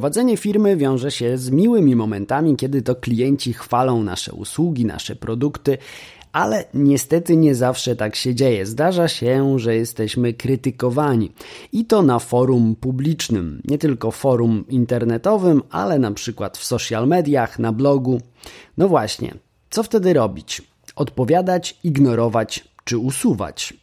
Prowadzenie firmy wiąże się z miłymi momentami, kiedy to klienci chwalą nasze usługi, nasze produkty, ale niestety nie zawsze tak się dzieje. Zdarza się, że jesteśmy krytykowani i to na forum publicznym, nie tylko forum internetowym, ale na przykład w social mediach, na blogu. No właśnie, co wtedy robić? Odpowiadać, ignorować czy usuwać?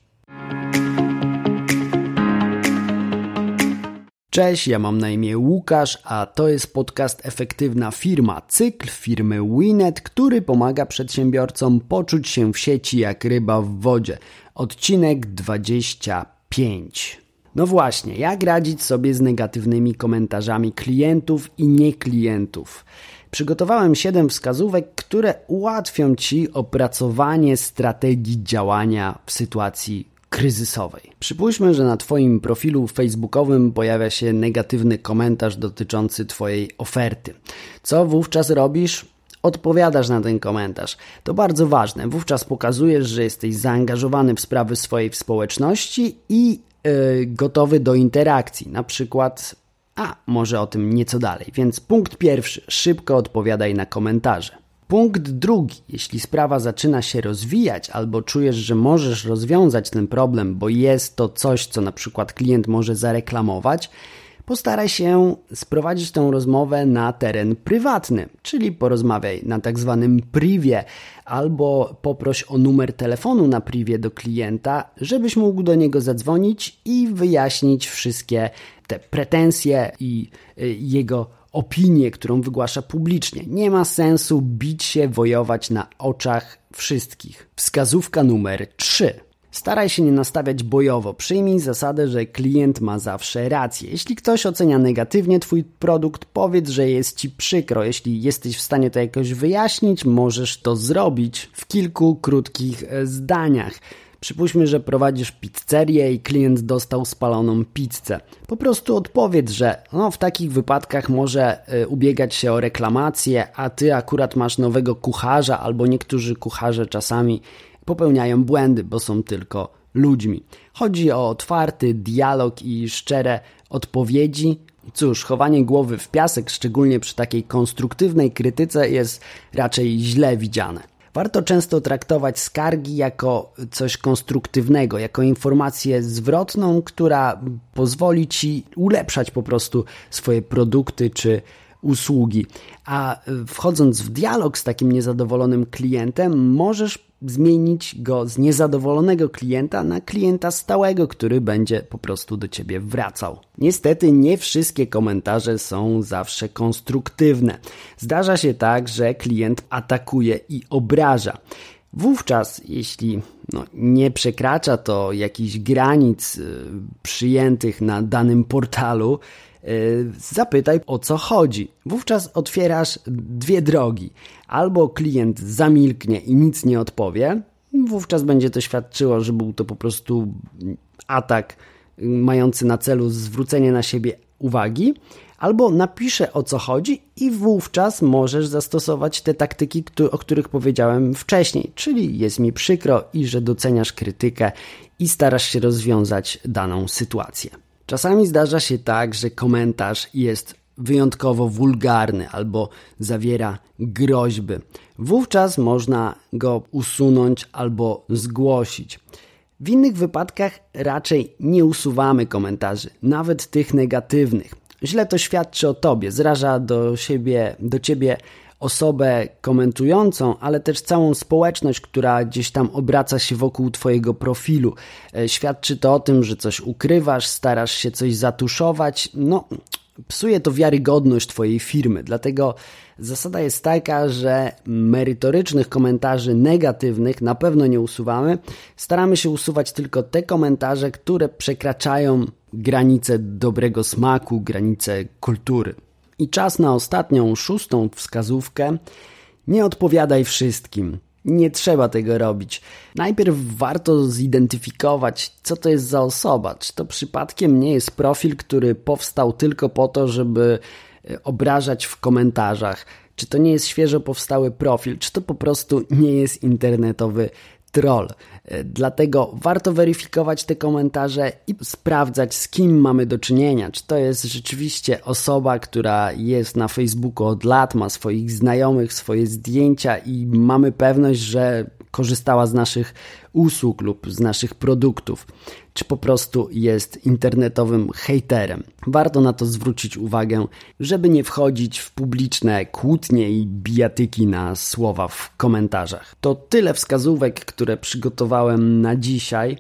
Cześć, ja mam na imię Łukasz, a to jest podcast Efektywna Firma, cykl firmy Winet, który pomaga przedsiębiorcom poczuć się w sieci jak ryba w wodzie. Odcinek 25. No właśnie, jak radzić sobie z negatywnymi komentarzami klientów i nieklientów? Przygotowałem 7 wskazówek, które ułatwią Ci opracowanie strategii działania w sytuacji kryzysowej. Przypuśćmy, że na Twoim profilu facebookowym pojawia się negatywny komentarz dotyczący Twojej oferty. Co wówczas robisz? Odpowiadasz na ten komentarz. To bardzo ważne. Wówczas pokazujesz, że jesteś zaangażowany w sprawy swojej społeczności i yy, gotowy do interakcji. Na przykład, a może o tym nieco dalej. Więc punkt pierwszy: szybko odpowiadaj na komentarze. Punkt drugi. Jeśli sprawa zaczyna się rozwijać albo czujesz, że możesz rozwiązać ten problem, bo jest to coś, co na przykład klient może zareklamować, postaraj się sprowadzić tę rozmowę na teren prywatny, czyli porozmawiaj na tak zwanym privie albo poproś o numer telefonu na privie do klienta, żebyś mógł do niego zadzwonić i wyjaśnić wszystkie te pretensje i y, jego opinię, którą wygłasza publicznie. Nie ma sensu bić się, wojować na oczach wszystkich. Wskazówka numer 3. Staraj się nie nastawiać bojowo. Przyjmij zasadę, że klient ma zawsze rację. Jeśli ktoś ocenia negatywnie Twój produkt, powiedz, że jest Ci przykro. Jeśli jesteś w stanie to jakoś wyjaśnić, możesz to zrobić w kilku krótkich e, zdaniach. Przypuśćmy, że prowadzisz pizzerię i klient dostał spaloną pizzę. Po prostu odpowiedz, że no, w takich wypadkach może y, ubiegać się o reklamację, a ty akurat masz nowego kucharza, albo niektórzy kucharze czasami popełniają błędy, bo są tylko ludźmi. Chodzi o otwarty dialog i szczere odpowiedzi. Cóż, chowanie głowy w piasek, szczególnie przy takiej konstruktywnej krytyce, jest raczej źle widziane. Warto często traktować skargi jako coś konstruktywnego, jako informację zwrotną, która pozwoli ci ulepszać po prostu swoje produkty czy usługi. A wchodząc w dialog z takim niezadowolonym klientem, możesz zmienić go z niezadowolonego klienta na klienta stałego, który będzie po prostu do ciebie wracał. Niestety nie wszystkie komentarze są zawsze konstruktywne. Zdarza się tak, że klient atakuje i obraża. Wówczas, jeśli no, nie przekracza to jakichś granic y, przyjętych na danym portalu, zapytaj o co chodzi. Wówczas otwierasz dwie drogi. Albo klient zamilknie i nic nie odpowie, wówczas będzie to świadczyło, że był to po prostu atak mający na celu zwrócenie na siebie uwagi, albo napiszę o co chodzi i wówczas możesz zastosować te taktyki, o których powiedziałem wcześniej, czyli jest mi przykro i że doceniasz krytykę i starasz się rozwiązać daną sytuację. Czasami zdarza się tak, że komentarz jest wyjątkowo wulgarny albo zawiera groźby. Wówczas można go usunąć albo zgłosić. W innych wypadkach raczej nie usuwamy komentarzy, nawet tych negatywnych. Źle to świadczy o tobie, zraża do siebie, do ciebie osobę komentującą, ale też całą społeczność, która gdzieś tam obraca się wokół Twojego profilu. E, świadczy to o tym, że coś ukrywasz, starasz się coś zatuszować. No, psuje to wiarygodność Twojej firmy. Dlatego zasada jest taka, że merytorycznych komentarzy negatywnych na pewno nie usuwamy. Staramy się usuwać tylko te komentarze, które przekraczają granice dobrego smaku, granice kultury. I czas na ostatnią, szóstą wskazówkę. Nie odpowiadaj wszystkim. Nie trzeba tego robić. Najpierw warto zidentyfikować, co to jest za osoba. Czy to przypadkiem nie jest profil, który powstał tylko po to, żeby e, obrażać w komentarzach? Czy to nie jest świeżo powstały profil? Czy to po prostu nie jest internetowy troll. E, dlatego warto weryfikować te komentarze i sprawdzać, z kim mamy do czynienia. Czy to jest rzeczywiście osoba, która jest na Facebooku od lat, ma swoich znajomych, swoje zdjęcia i mamy pewność, że korzystała z naszych usług lub z naszych produktów, czy po prostu jest internetowym hejterem. Warto na to zwrócić uwagę, żeby nie wchodzić w publiczne kłótnie i bijatyki na słowa w komentarzach. To tyle wskazówek, które przygotowałem na dzisiaj.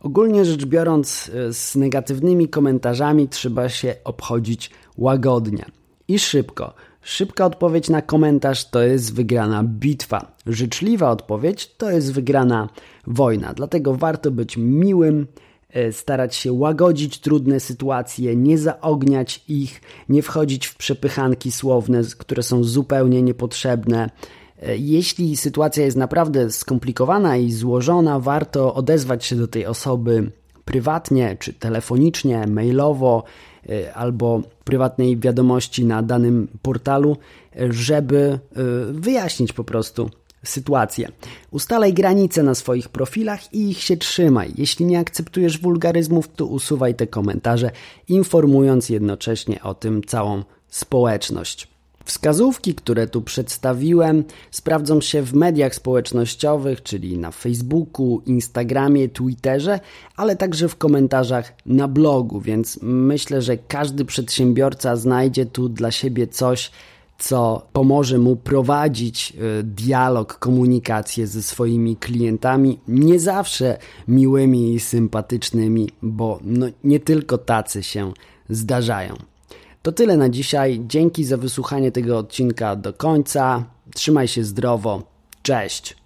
Ogólnie rzecz biorąc, e, z negatywnymi komentarzami trzeba się obchodzić łagodnie i szybko. Szybka odpowiedź na komentarz to jest wygrana bitwa. Życzliwa odpowiedź to jest wygrana wojna. Dlatego warto być miłym, e, starać się łagodzić trudne sytuacje, nie zaogniać ich, nie wchodzić w przepychanki słowne, które są zupełnie niepotrzebne. E, jeśli sytuacja jest naprawdę skomplikowana i złożona, warto odezwać się do tej osoby prywatnie, czy telefonicznie, mailowo, albo prywatnej wiadomości na danym portalu, żeby wyjaśnić po prostu sytuację. Ustalaj granice na swoich profilach i ich się trzymaj. Jeśli nie akceptujesz wulgaryzmów, to usuwaj te komentarze, informując jednocześnie o tym całą społeczność. Wskazówki, które tu przedstawiłem, sprawdzą się w mediach społecznościowych, czyli na Facebooku, Instagramie, Twitterze, ale także w komentarzach na blogu, więc myślę, że każdy przedsiębiorca znajdzie tu dla siebie coś, co pomoże mu prowadzić e, dialog, komunikację ze swoimi klientami, nie zawsze miłymi i sympatycznymi, bo no, nie tylko tacy się zdarzają. To tyle na dzisiaj. Dzięki za wysłuchanie tego odcinka do końca. Trzymaj się zdrowo. Cześć.